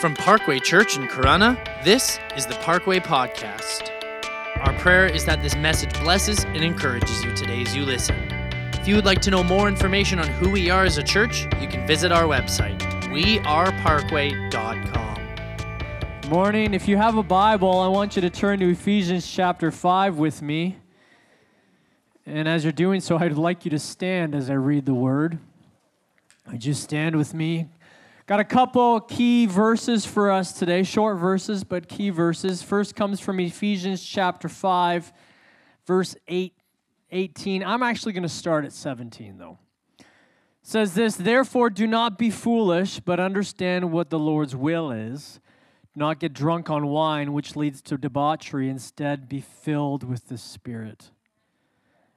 From Parkway Church in Corunna, this is the Parkway Podcast. Our prayer is that this message blesses and encourages you today as you listen. If you would like to know more information on who we are as a church, you can visit our website, weareparkway.com. Morning. If you have a Bible, I want you to turn to Ephesians chapter 5 with me. And as you're doing so, I'd like you to stand as I read the word. Would you stand with me? Got a couple key verses for us today, short verses, but key verses. First comes from Ephesians chapter 5, verse 8, 18. I'm actually going to start at 17, though. It says this Therefore, do not be foolish, but understand what the Lord's will is. Do not get drunk on wine, which leads to debauchery. Instead, be filled with the Spirit.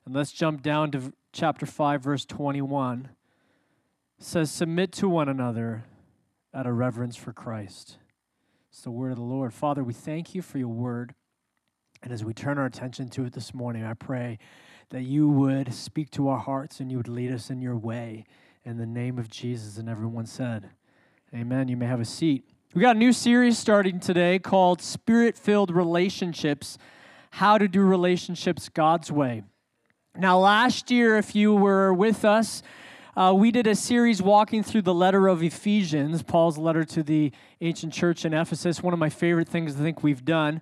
And let's jump down to chapter 5, verse 21. It says, Submit to one another out of reverence for Christ. It's the word of the Lord. Father, we thank you for your word. And as we turn our attention to it this morning, I pray that you would speak to our hearts and you would lead us in your way. In the name of Jesus. And everyone said, Amen. You may have a seat. We got a new series starting today called Spirit Filled Relationships How to Do Relationships God's Way. Now, last year, if you were with us, uh, we did a series walking through the letter of Ephesians, Paul's letter to the ancient church in Ephesus. One of my favorite things I think we've done.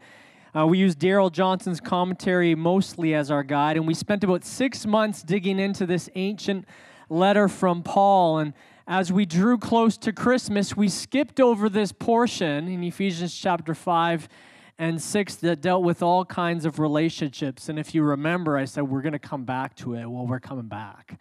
Uh, we used Darrell Johnson's commentary mostly as our guide, and we spent about six months digging into this ancient letter from Paul. And as we drew close to Christmas, we skipped over this portion in Ephesians chapter 5 and 6 that dealt with all kinds of relationships. And if you remember, I said we're going to come back to it. Well, we're coming back.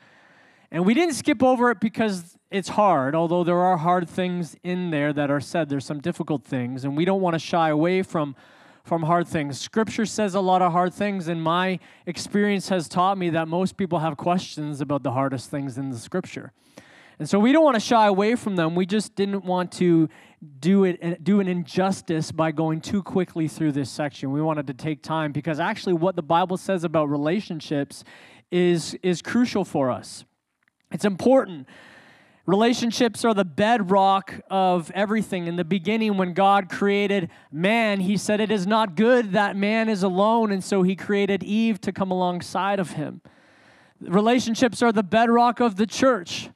And we didn't skip over it because it's hard, although there are hard things in there that are said. There's some difficult things, and we don't want to shy away from, from hard things. Scripture says a lot of hard things, and my experience has taught me that most people have questions about the hardest things in the Scripture. And so we don't want to shy away from them. We just didn't want to do it do an injustice by going too quickly through this section. We wanted to take time because actually what the Bible says about relationships is is crucial for us. It's important. Relationships are the bedrock of everything. In the beginning, when God created man, he said, It is not good that man is alone, and so he created Eve to come alongside of him. Relationships are the bedrock of the church,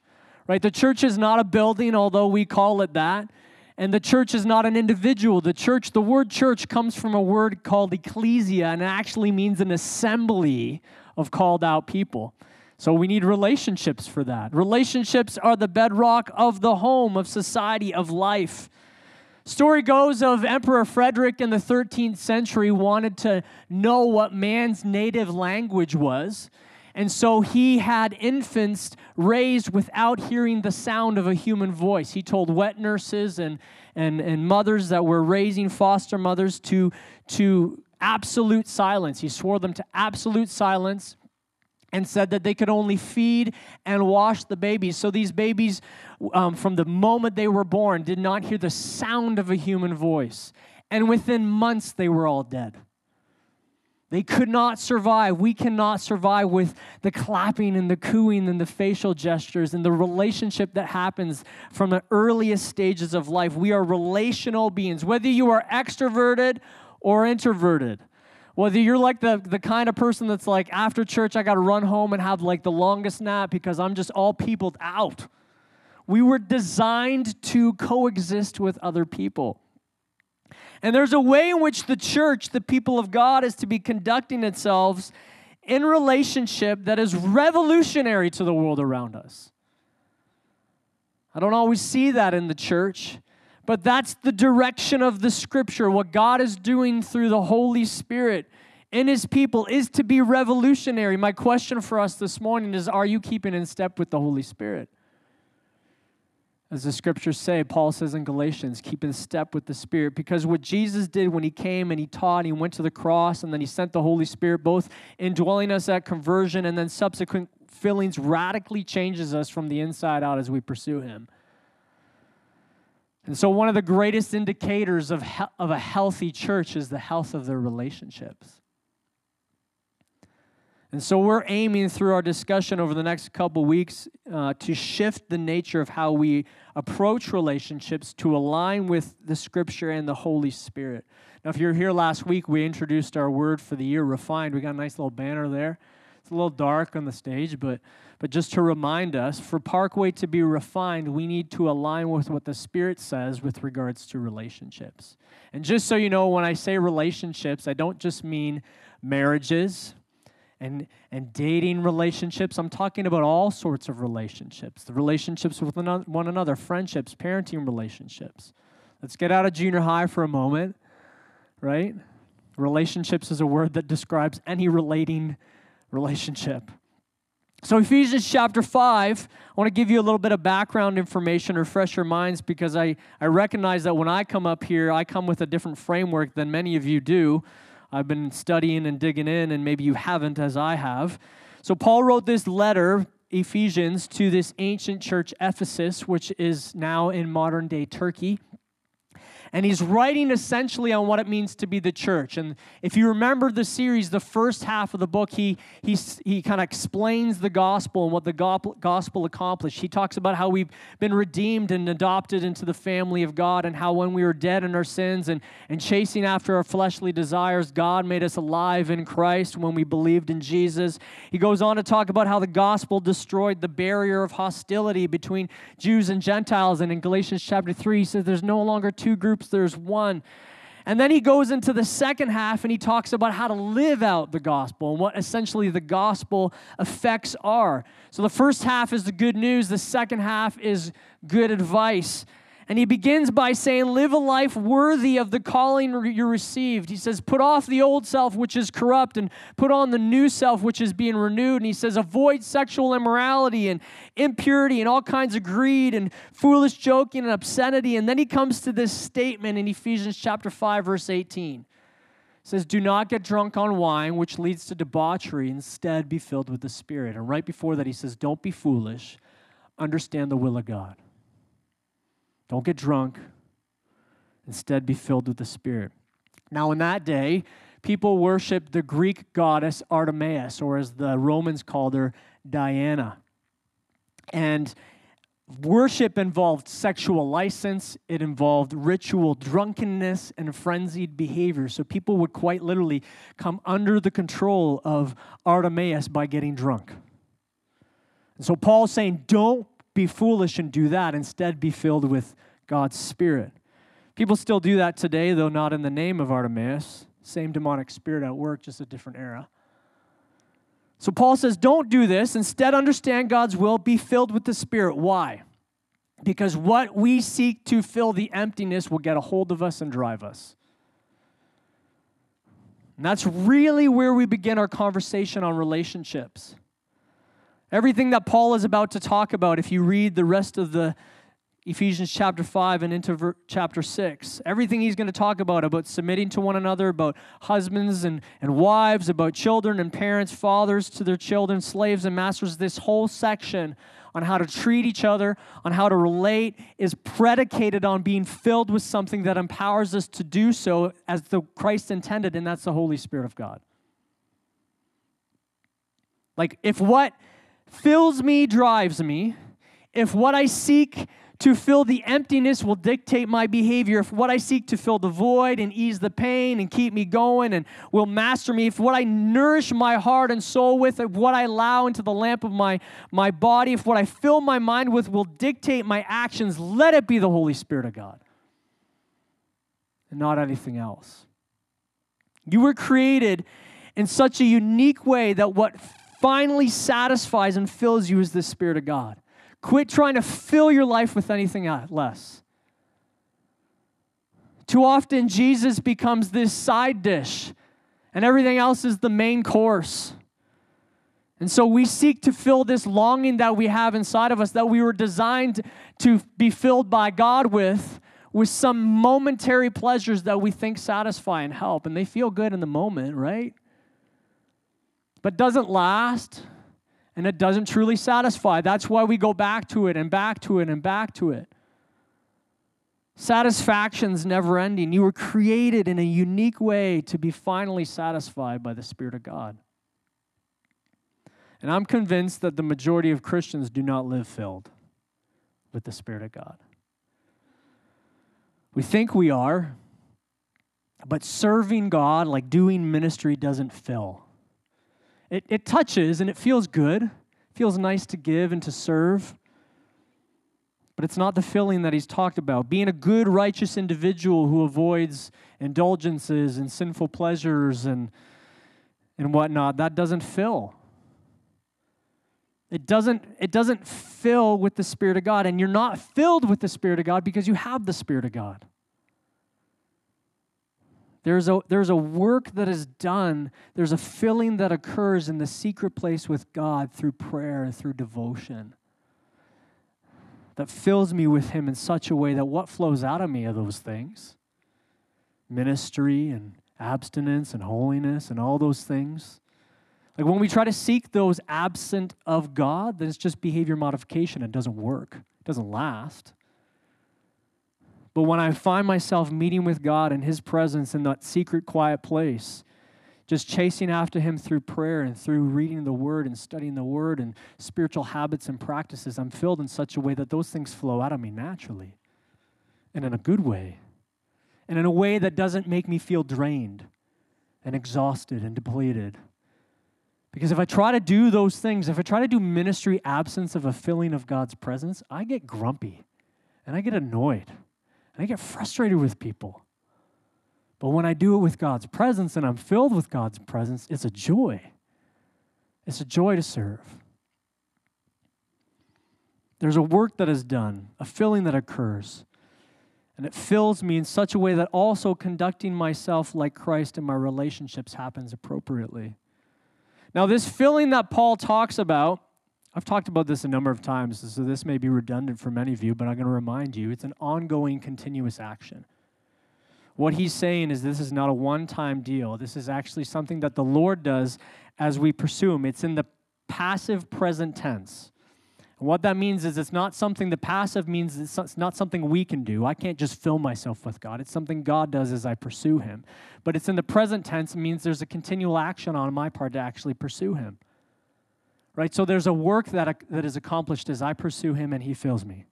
right? The church is not a building, although we call it that. And the church is not an individual. The church, the word church comes from a word called ecclesia, and it actually means an assembly of called out people. So we need relationships for that. Relationships are the bedrock of the home, of society, of life. Story goes of Emperor Frederick in the 13th century wanted to know what man's native language was. And so he had infants raised without hearing the sound of a human voice. He told wet nurses and, and, and mothers that were raising foster mothers to, to absolute silence. He swore them to absolute silence and said that they could only feed and wash the babies. So these babies, um, from the moment they were born, did not hear the sound of a human voice. And within months, they were all dead. They could not survive. We cannot survive with the clapping and the cooing and the facial gestures and the relationship that happens from the earliest stages of life. We are relational beings, whether you are extroverted or introverted. Whether you're like the, the kind of person that's like, after church, I got to run home and have like the longest nap because I'm just all peopled out. We were designed to coexist with other people. And there's a way in which the church, the people of God, is to be conducting itself in relationship that is revolutionary to the world around us. I don't always see that in the church. But that's the direction of the scripture. What God is doing through the Holy Spirit in his people is to be revolutionary. My question for us this morning is Are you keeping in step with the Holy Spirit? As the scriptures say, Paul says in Galatians, keep in step with the Spirit. Because what Jesus did when he came and he taught, he went to the cross, and then he sent the Holy Spirit, both indwelling us at conversion and then subsequent fillings, radically changes us from the inside out as we pursue him. And so, one of the greatest indicators of, he- of a healthy church is the health of their relationships. And so we're aiming through our discussion over the next couple weeks uh, to shift the nature of how we approach relationships to align with the Scripture and the Holy Spirit. Now, if you're here last week, we introduced our word for the year, refined. We got a nice little banner there. It's a little dark on the stage, but, but just to remind us, for Parkway to be refined, we need to align with what the Spirit says with regards to relationships. And just so you know, when I say relationships, I don't just mean marriages and, and dating relationships. I'm talking about all sorts of relationships the relationships with one another, friendships, parenting relationships. Let's get out of junior high for a moment, right? Relationships is a word that describes any relating relationship. So, Ephesians chapter 5, I want to give you a little bit of background information, refresh your minds, because I, I recognize that when I come up here, I come with a different framework than many of you do. I've been studying and digging in, and maybe you haven't as I have. So, Paul wrote this letter, Ephesians, to this ancient church, Ephesus, which is now in modern day Turkey. And he's writing essentially on what it means to be the church. And if you remember the series, the first half of the book, he, he, he kind of explains the gospel and what the gospel accomplished. He talks about how we've been redeemed and adopted into the family of God, and how when we were dead in our sins and, and chasing after our fleshly desires, God made us alive in Christ when we believed in Jesus. He goes on to talk about how the gospel destroyed the barrier of hostility between Jews and Gentiles. And in Galatians chapter 3, he says there's no longer two groups there's one. And then he goes into the second half and he talks about how to live out the gospel and what essentially the gospel effects are. So the first half is the good news, the second half is good advice. And he begins by saying, Live a life worthy of the calling you received. He says, Put off the old self, which is corrupt, and put on the new self, which is being renewed. And he says, Avoid sexual immorality and impurity and all kinds of greed and foolish joking and obscenity. And then he comes to this statement in Ephesians chapter 5, verse 18. It says, Do not get drunk on wine, which leads to debauchery. Instead, be filled with the Spirit. And right before that, he says, Don't be foolish. Understand the will of God. Don't get drunk. Instead, be filled with the Spirit. Now, in that day, people worshiped the Greek goddess Artemis, or as the Romans called her, Diana. And worship involved sexual license, it involved ritual drunkenness and frenzied behavior. So people would quite literally come under the control of Artemis by getting drunk. And so Paul's saying, don't be foolish and do that. Instead, be filled with God's Spirit. People still do that today, though not in the name of Artemis. Same demonic spirit at work, just a different era. So Paul says, don't do this. Instead, understand God's will. Be filled with the Spirit. Why? Because what we seek to fill the emptiness will get a hold of us and drive us. And that's really where we begin our conversation on relationships. Everything that Paul is about to talk about, if you read the rest of the Ephesians chapter 5 and into chapter 6. Everything he's going to talk about, about submitting to one another, about husbands and, and wives, about children and parents, fathers to their children, slaves and masters, this whole section on how to treat each other, on how to relate, is predicated on being filled with something that empowers us to do so as the Christ intended, and that's the Holy Spirit of God. Like, if what fills me drives me, if what I seek to fill the emptiness will dictate my behavior, if what I seek to fill the void and ease the pain and keep me going and will master me, if what I nourish my heart and soul with, if what I allow into the lamp of my, my body, if what I fill my mind with will dictate my actions, let it be the Holy Spirit of God and not anything else. You were created in such a unique way that what finally satisfies and fills you is the Spirit of God. Quit trying to fill your life with anything less. Too often, Jesus becomes this side dish, and everything else is the main course. And so we seek to fill this longing that we have inside of us, that we were designed to be filled by God with, with some momentary pleasures that we think satisfy and help. And they feel good in the moment, right? But doesn't last and it doesn't truly satisfy. That's why we go back to it and back to it and back to it. Satisfaction's never ending. You were created in a unique way to be finally satisfied by the Spirit of God. And I'm convinced that the majority of Christians do not live filled with the Spirit of God. We think we are, but serving God, like doing ministry, doesn't fill. It, it touches and it feels good. It feels nice to give and to serve. But it's not the filling that he's talked about. Being a good, righteous individual who avoids indulgences and sinful pleasures and, and whatnot, that doesn't fill. It doesn't, it doesn't fill with the Spirit of God. And you're not filled with the Spirit of God because you have the Spirit of God. There's a, there's a work that is done, there's a filling that occurs in the secret place with God through prayer and through devotion that fills me with Him in such a way that what flows out of me are those things ministry and abstinence and holiness and all those things. Like when we try to seek those absent of God, then it's just behavior modification. It doesn't work, it doesn't last. But when I find myself meeting with God in His presence in that secret, quiet place, just chasing after Him through prayer and through reading the Word and studying the Word and spiritual habits and practices, I'm filled in such a way that those things flow out of me naturally and in a good way and in a way that doesn't make me feel drained and exhausted and depleted. Because if I try to do those things, if I try to do ministry absence of a filling of God's presence, I get grumpy and I get annoyed. And I get frustrated with people. But when I do it with God's presence and I'm filled with God's presence, it's a joy. It's a joy to serve. There's a work that is done, a filling that occurs. And it fills me in such a way that also conducting myself like Christ in my relationships happens appropriately. Now, this filling that Paul talks about I've talked about this a number of times, so this may be redundant for many of you, but I'm going to remind you it's an ongoing, continuous action. What he's saying is this is not a one time deal. This is actually something that the Lord does as we pursue Him. It's in the passive present tense. And what that means is it's not something, the passive means it's not something we can do. I can't just fill myself with God. It's something God does as I pursue Him. But it's in the present tense, means there's a continual action on my part to actually pursue Him right? So there's a work that, that is accomplished as I pursue him and he fills me.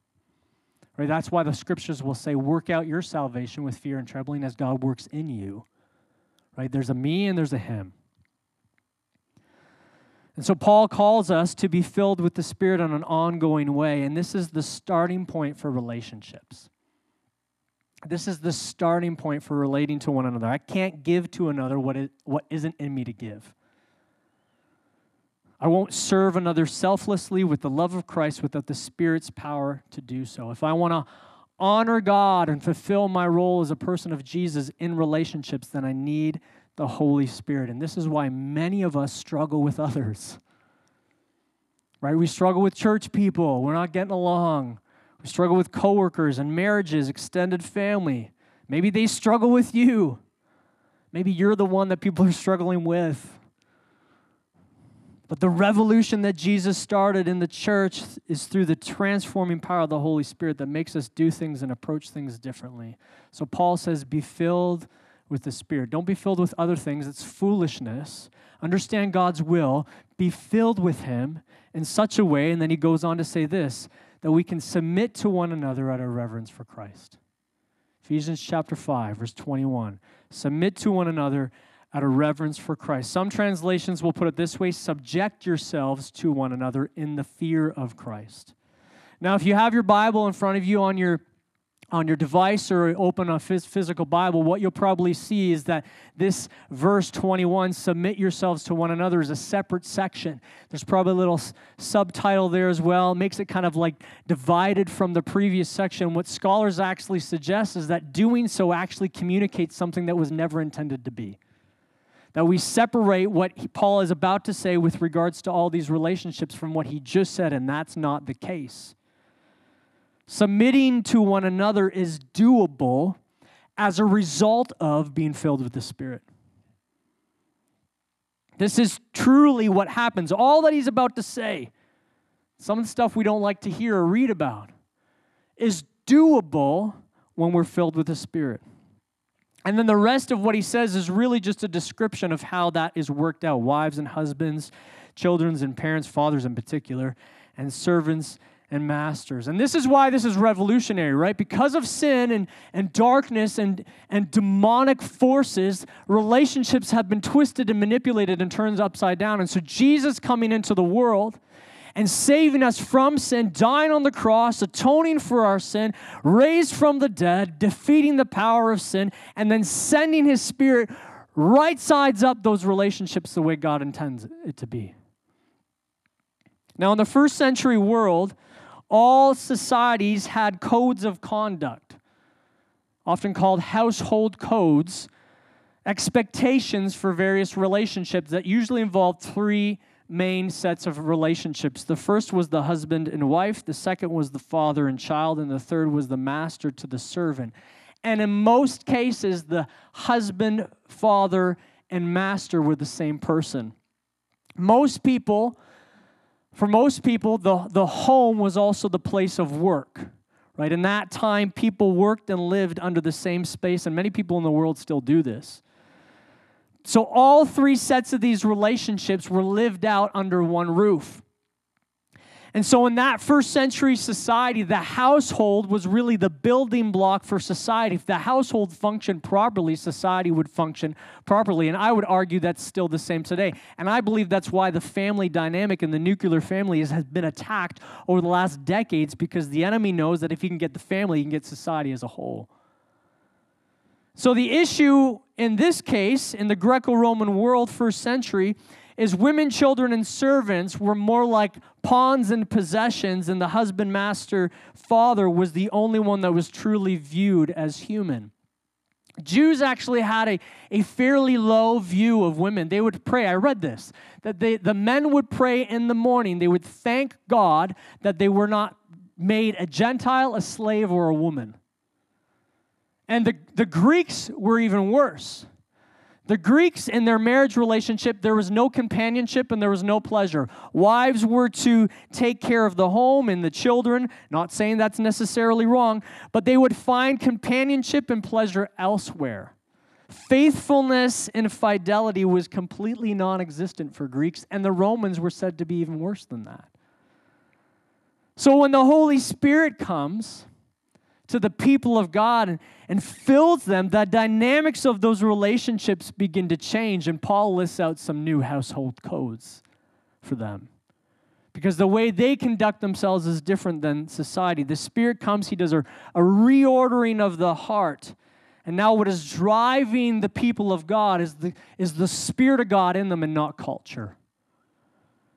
Right? That's why the scriptures will say, work out your salvation with fear and trembling as God works in you. Right? There's a me and there's a him. And so Paul calls us to be filled with the Spirit in an ongoing way. And this is the starting point for relationships. This is the starting point for relating to one another. I can't give to another what, is, what isn't in me to give. I won't serve another selflessly with the love of Christ without the Spirit's power to do so. If I want to honor God and fulfill my role as a person of Jesus in relationships, then I need the Holy Spirit. And this is why many of us struggle with others. Right? We struggle with church people. We're not getting along. We struggle with coworkers and marriages, extended family. Maybe they struggle with you. Maybe you're the one that people are struggling with. But the revolution that Jesus started in the church is through the transforming power of the Holy Spirit that makes us do things and approach things differently. So Paul says, Be filled with the Spirit. Don't be filled with other things, it's foolishness. Understand God's will, be filled with Him in such a way, and then he goes on to say this that we can submit to one another out of reverence for Christ. Ephesians chapter 5, verse 21. Submit to one another out of reverence for Christ. Some translations will put it this way subject yourselves to one another in the fear of Christ. Now, if you have your Bible in front of you on your on your device or open a physical Bible, what you'll probably see is that this verse 21, submit yourselves to one another, is a separate section. There's probably a little subtitle there as well. It makes it kind of like divided from the previous section. What scholars actually suggest is that doing so actually communicates something that was never intended to be that we separate what he, Paul is about to say with regards to all these relationships from what he just said, and that's not the case. Submitting to one another is doable as a result of being filled with the Spirit. This is truly what happens. All that he's about to say, some of the stuff we don't like to hear or read about, is doable when we're filled with the Spirit. And then the rest of what he says is really just a description of how that is worked out wives and husbands, children's and parents, fathers in particular, and servants and masters. And this is why this is revolutionary, right? Because of sin and, and darkness and, and demonic forces, relationships have been twisted and manipulated and turned upside down. And so Jesus coming into the world and saving us from sin, dying on the cross, atoning for our sin, raised from the dead, defeating the power of sin, and then sending his spirit right sides up those relationships the way God intends it to be. Now, in the first century world, all societies had codes of conduct, often called household codes, expectations for various relationships that usually involved three main sets of relationships. The first was the husband and wife, the second was the father and child, and the third was the master to the servant. And in most cases, the husband, father, and master were the same person. Most people, for most people, the, the home was also the place of work. Right? In that time, people worked and lived under the same space, and many people in the world still do this. So all three sets of these relationships were lived out under one roof. And so, in that first century society, the household was really the building block for society. If the household functioned properly, society would function properly. And I would argue that's still the same today. And I believe that's why the family dynamic and the nuclear family has been attacked over the last decades because the enemy knows that if he can get the family, he can get society as a whole. So, the issue in this case, in the Greco Roman world, first century, is women, children, and servants were more like pawns and possessions, and the husband, master, father was the only one that was truly viewed as human. Jews actually had a, a fairly low view of women. They would pray. I read this that they, the men would pray in the morning. They would thank God that they were not made a Gentile, a slave, or a woman. And the, the Greeks were even worse. The Greeks, in their marriage relationship, there was no companionship and there was no pleasure. Wives were to take care of the home and the children, not saying that's necessarily wrong, but they would find companionship and pleasure elsewhere. Faithfulness and fidelity was completely non existent for Greeks, and the Romans were said to be even worse than that. So when the Holy Spirit comes, to the people of God and, and fills them, the dynamics of those relationships begin to change. And Paul lists out some new household codes for them. Because the way they conduct themselves is different than society. The Spirit comes, He does a, a reordering of the heart. And now, what is driving the people of God is the, is the Spirit of God in them and not culture.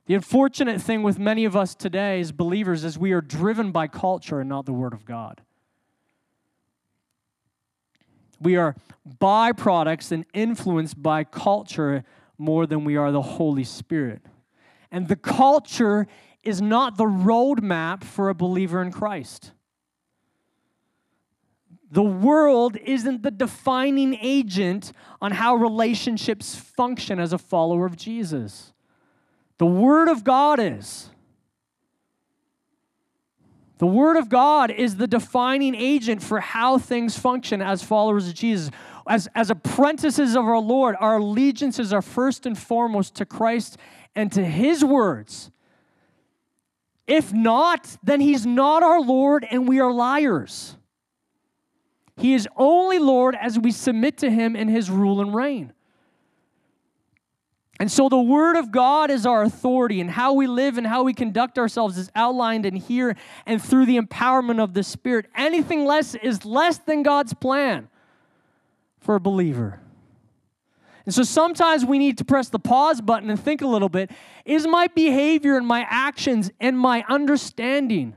The unfortunate thing with many of us today as believers is we are driven by culture and not the Word of God. We are byproducts and influenced by culture more than we are the Holy Spirit. And the culture is not the roadmap for a believer in Christ. The world isn't the defining agent on how relationships function as a follower of Jesus. The Word of God is. The Word of God is the defining agent for how things function as followers of Jesus. As, as apprentices of our Lord, our allegiances are first and foremost to Christ and to His words. If not, then He's not our Lord and we are liars. He is only Lord as we submit to Him in His rule and reign. And so the Word of God is our authority, and how we live and how we conduct ourselves is outlined in here and through the empowerment of the Spirit. Anything less is less than God's plan for a believer. And so sometimes we need to press the pause button and think a little bit is my behavior and my actions and my understanding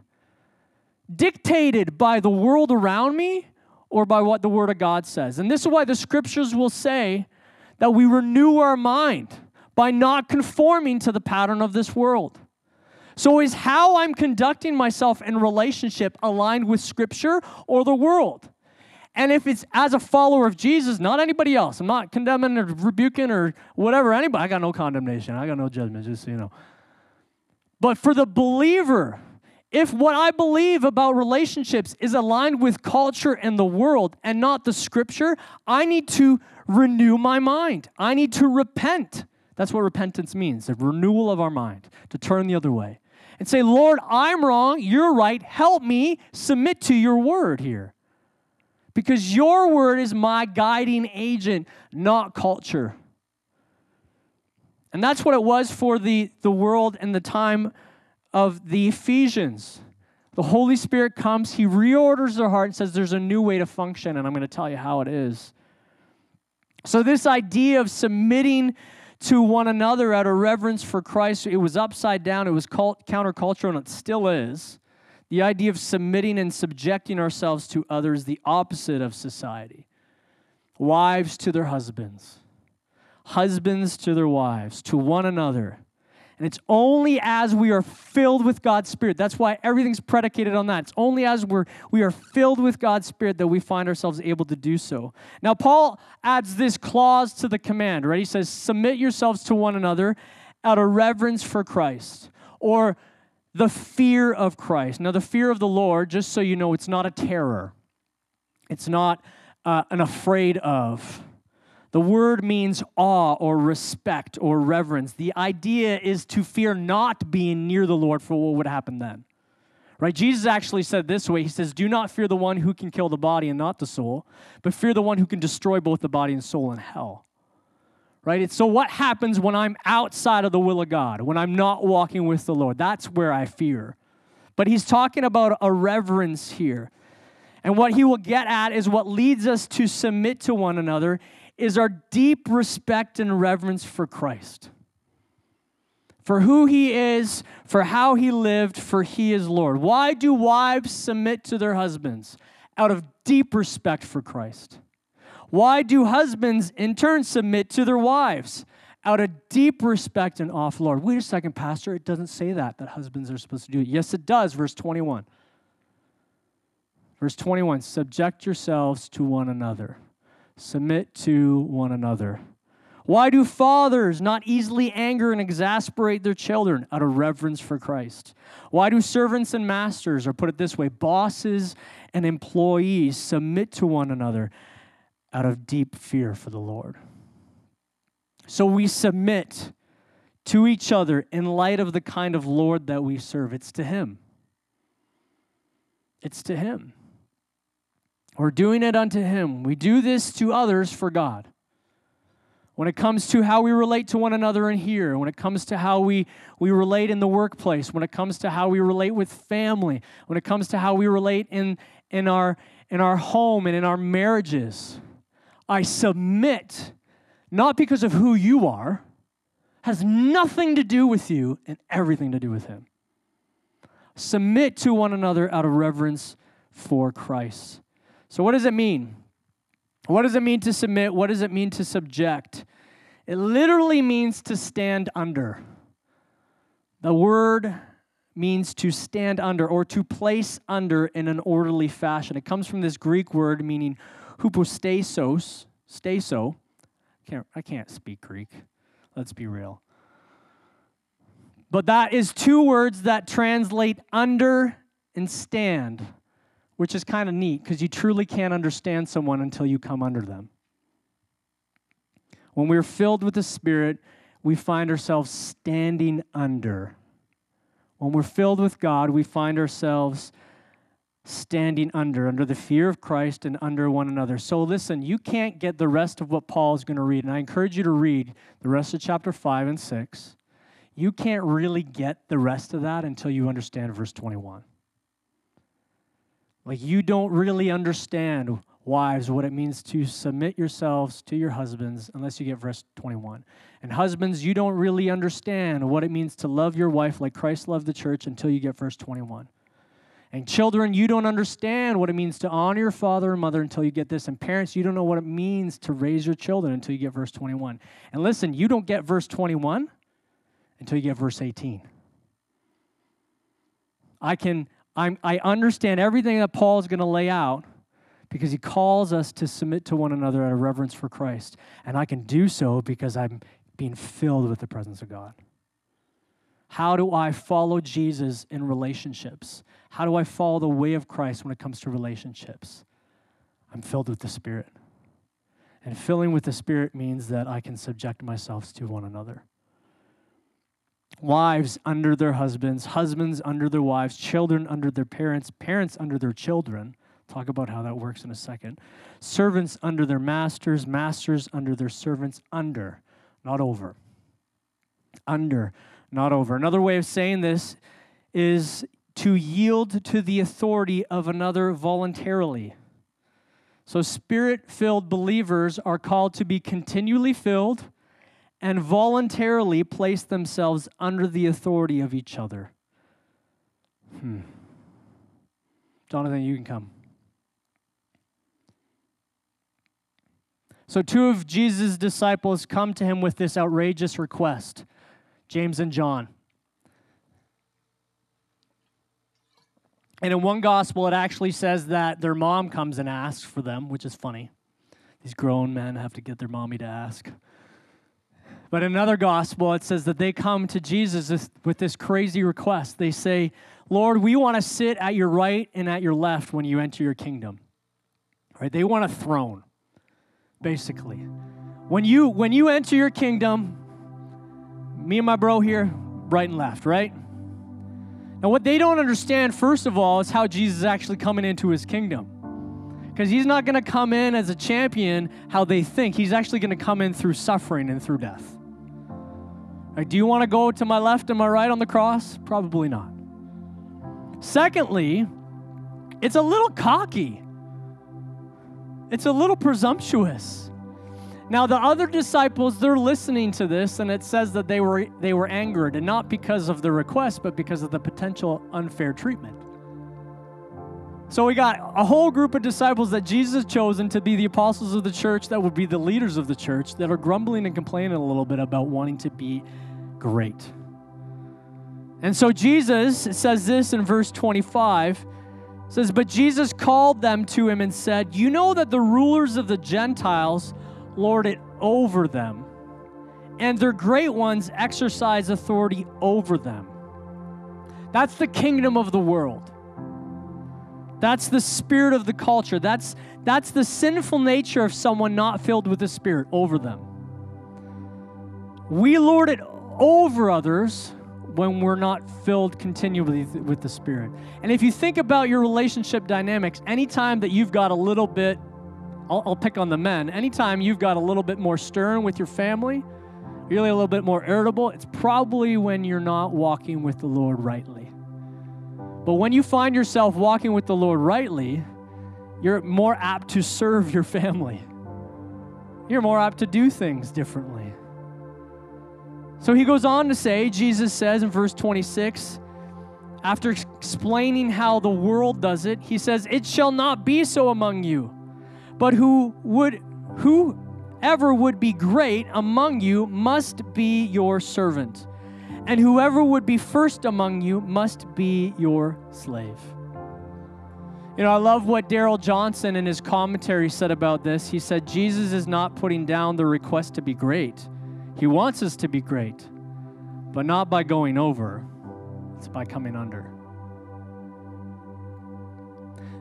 dictated by the world around me or by what the Word of God says? And this is why the scriptures will say that we renew our mind by not conforming to the pattern of this world. So, is how I'm conducting myself in relationship aligned with Scripture or the world? And if it's as a follower of Jesus, not anybody else, I'm not condemning or rebuking or whatever, anybody, I got no condemnation, I got no judgment, just so you know. But for the believer, if what I believe about relationships is aligned with culture and the world and not the scripture, I need to renew my mind. I need to repent. That's what repentance means a renewal of our mind, to turn the other way and say, Lord, I'm wrong, you're right, help me submit to your word here. Because your word is my guiding agent, not culture. And that's what it was for the, the world in the time of the Ephesians. The Holy Spirit comes, He reorders their heart and says, There's a new way to function, and I'm going to tell you how it is. So, this idea of submitting to one another out of reverence for Christ, it was upside down, it was cult- countercultural, and it still is. The idea of submitting and subjecting ourselves to others, the opposite of society. Wives to their husbands, husbands to their wives, to one another. And it's only as we are filled with God's Spirit. That's why everything's predicated on that. It's only as we're, we are filled with God's Spirit that we find ourselves able to do so. Now, Paul adds this clause to the command, right? He says, Submit yourselves to one another out of reverence for Christ, or the fear of Christ. Now, the fear of the Lord, just so you know, it's not a terror, it's not uh, an afraid of. The word means awe or respect or reverence. The idea is to fear not being near the Lord for what would happen then. Right? Jesus actually said this way He says, Do not fear the one who can kill the body and not the soul, but fear the one who can destroy both the body and soul in hell. Right? It's so what happens when I'm outside of the will of God, when I'm not walking with the Lord? That's where I fear. But he's talking about a reverence here. And what he will get at is what leads us to submit to one another is our deep respect and reverence for Christ. For who he is, for how he lived, for he is Lord. Why do wives submit to their husbands? Out of deep respect for Christ. Why do husbands in turn submit to their wives? Out of deep respect and awe Lord. Wait a second, Pastor. It doesn't say that, that husbands are supposed to do it. Yes, it does. Verse 21. Verse 21 Subject yourselves to one another submit to one another. Why do fathers not easily anger and exasperate their children out of reverence for Christ? Why do servants and masters, or put it this way, bosses and employees, submit to one another out of deep fear for the Lord? So we submit to each other in light of the kind of Lord that we serve. It's to Him. It's to Him. We're doing it unto Him. We do this to others for God. When it comes to how we relate to one another in here, when it comes to how we, we relate in the workplace, when it comes to how we relate with family, when it comes to how we relate in, in, our, in our home and in our marriages, I submit not because of who you are, has nothing to do with you and everything to do with Him. Submit to one another out of reverence for Christ. So, what does it mean? What does it mean to submit? What does it mean to subject? It literally means to stand under. The word means to stand under or to place under in an orderly fashion. It comes from this Greek word meaning hupostasos, staso. Can't, I can't speak Greek. Let's be real. But that is two words that translate under and stand which is kind of neat because you truly can't understand someone until you come under them. When we're filled with the Spirit, we find ourselves standing under. When we're filled with God, we find ourselves standing under, under the fear of Christ and under one another. So listen, you can't get the rest of what Paul is going to read, and I encourage you to read the rest of chapter 5 and 6. You can't really get the rest of that until you understand verse 21. Like you don't really understand, wives, what it means to submit yourselves to your husbands unless you get verse 21. And husbands, you don't really understand what it means to love your wife like Christ loved the church until you get verse 21. And children, you don't understand what it means to honor your father and mother until you get this. And parents, you don't know what it means to raise your children until you get verse 21. And listen, you don't get verse 21 until you get verse 18. I can I'm, I understand everything that Paul is going to lay out because he calls us to submit to one another out of reverence for Christ. And I can do so because I'm being filled with the presence of God. How do I follow Jesus in relationships? How do I follow the way of Christ when it comes to relationships? I'm filled with the Spirit. And filling with the Spirit means that I can subject myself to one another. Wives under their husbands, husbands under their wives, children under their parents, parents under their children. Talk about how that works in a second. Servants under their masters, masters under their servants, under, not over. Under, not over. Another way of saying this is to yield to the authority of another voluntarily. So, spirit filled believers are called to be continually filled and voluntarily place themselves under the authority of each other. Hmm. Jonathan, you can come. So, two of Jesus' disciples come to him with this outrageous request James and John. And in one gospel, it actually says that their mom comes and asks for them, which is funny. These grown men have to get their mommy to ask. But in another gospel, it says that they come to Jesus with this crazy request. They say, Lord, we want to sit at your right and at your left when you enter your kingdom. Right? They want a throne, basically. When you when you enter your kingdom, me and my bro here, right and left, right? Now, what they don't understand, first of all, is how Jesus is actually coming into his kingdom. Because he's not going to come in as a champion how they think. He's actually going to come in through suffering and through death. Do you want to go to my left and my right on the cross? Probably not. Secondly, it's a little cocky, it's a little presumptuous. Now the other disciples, they're listening to this, and it says that they were they were angered, and not because of the request, but because of the potential unfair treatment. So we got a whole group of disciples that Jesus chosen to be the apostles of the church, that would be the leaders of the church, that are grumbling and complaining a little bit about wanting to be great. And so Jesus says this in verse 25 says, But Jesus called them to him and said, You know that the rulers of the Gentiles lord it over them, and their great ones exercise authority over them. That's the kingdom of the world. That's the spirit of the culture. That's, that's the sinful nature of someone not filled with the Spirit over them. We lord it over others when we're not filled continually with the Spirit. And if you think about your relationship dynamics, anytime that you've got a little bit I'll, I'll pick on the men. Anytime you've got a little bit more stern with your family, you're a little bit more irritable, it's probably when you're not walking with the Lord rightly. But when you find yourself walking with the Lord rightly, you're more apt to serve your family. You're more apt to do things differently. So he goes on to say, Jesus says in verse 26, after explaining how the world does it, he says, It shall not be so among you. But who would whoever would be great among you must be your servant, and whoever would be first among you must be your slave. You know, I love what Darrell Johnson in his commentary said about this. He said, Jesus is not putting down the request to be great. He wants us to be great, but not by going over, it's by coming under.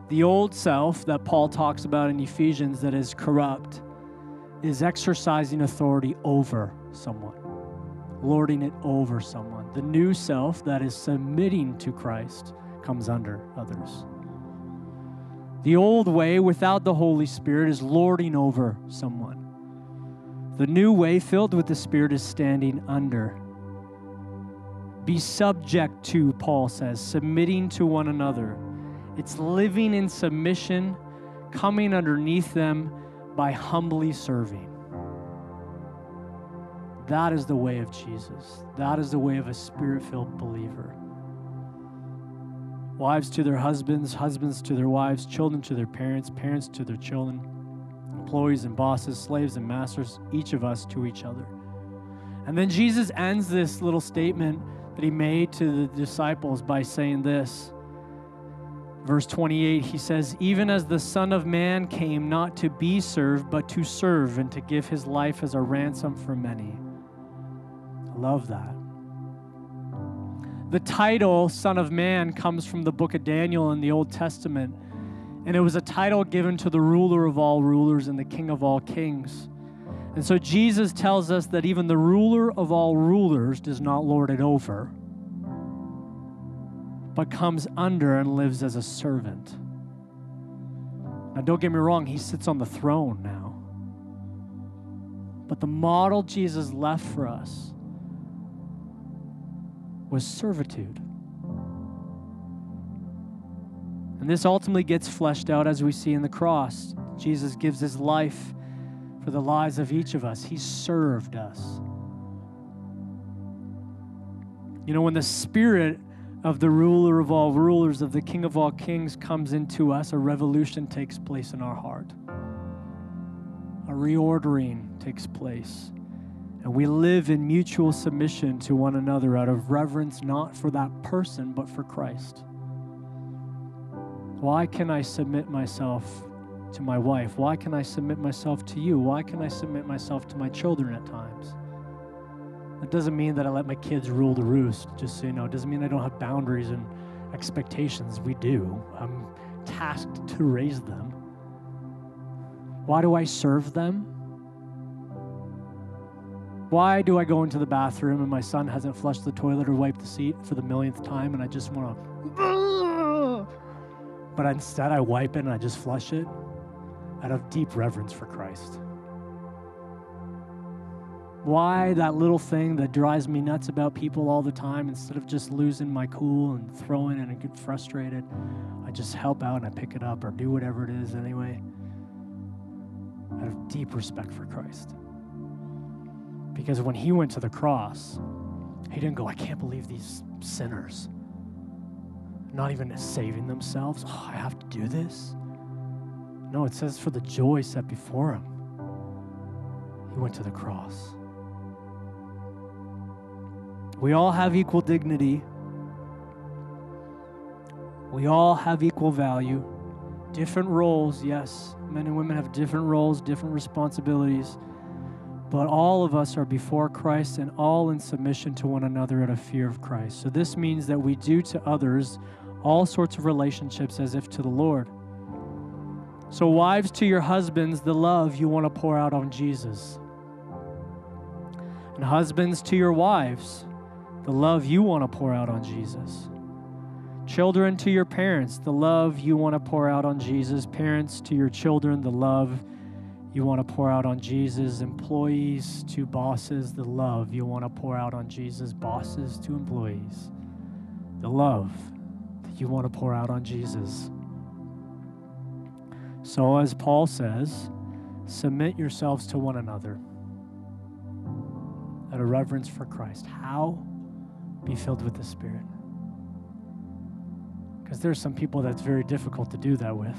The old self that Paul talks about in Ephesians that is corrupt is exercising authority over someone, lording it over someone. The new self that is submitting to Christ comes under others. The old way without the Holy Spirit is lording over someone. The new way, filled with the Spirit, is standing under. Be subject to, Paul says, submitting to one another it's living in submission, coming underneath them by humbly serving. That is the way of Jesus. That is the way of a spirit filled believer. Wives to their husbands, husbands to their wives, children to their parents, parents to their children, employees and bosses, slaves and masters, each of us to each other. And then Jesus ends this little statement that he made to the disciples by saying this Verse 28, he says, Even as the Son of Man came not to be served, but to serve and to give his life as a ransom for many. I love that. The title, Son of Man, comes from the book of Daniel in the Old Testament. And it was a title given to the ruler of all rulers and the king of all kings. And so Jesus tells us that even the ruler of all rulers does not lord it over, but comes under and lives as a servant. Now, don't get me wrong, he sits on the throne now. But the model Jesus left for us was servitude. And this ultimately gets fleshed out as we see in the cross. Jesus gives his life for the lives of each of us, he served us. You know, when the spirit of the ruler of all rulers, of the king of all kings, comes into us, a revolution takes place in our heart. A reordering takes place. And we live in mutual submission to one another out of reverence, not for that person, but for Christ. Why can I submit myself to my wife? Why can I submit myself to you? Why can I submit myself to my children at times? That doesn't mean that I let my kids rule the roost, just so you know. It doesn't mean I don't have boundaries and expectations. We do. I'm tasked to raise them. Why do I serve them? Why do I go into the bathroom and my son hasn't flushed the toilet or wiped the seat for the millionth time and I just want to. But instead, I wipe it and I just flush it out of deep reverence for Christ. Why that little thing that drives me nuts about people all the time, instead of just losing my cool and throwing it and get frustrated, I just help out and I pick it up or do whatever it is anyway, out of deep respect for Christ. Because when he went to the cross, he didn't go, I can't believe these sinners, not even saving themselves. Oh, I have to do this. No, it says for the joy set before him, he went to the cross. We all have equal dignity. We all have equal value. Different roles, yes. Men and women have different roles, different responsibilities. But all of us are before Christ and all in submission to one another out of fear of Christ. So this means that we do to others all sorts of relationships as if to the Lord. So, wives, to your husbands, the love you want to pour out on Jesus. And husbands, to your wives, the love you want to pour out on Jesus. Children, to your parents, the love you want to pour out on Jesus. Parents, to your children, the love you want to pour out on Jesus. Employees, to bosses, the love you want to pour out on Jesus. Bosses, to employees, the love that you want to pour out on Jesus. So, as Paul says, submit yourselves to one another out of reverence for Christ. How? Be filled with the Spirit. Because there's some people that's very difficult to do that with.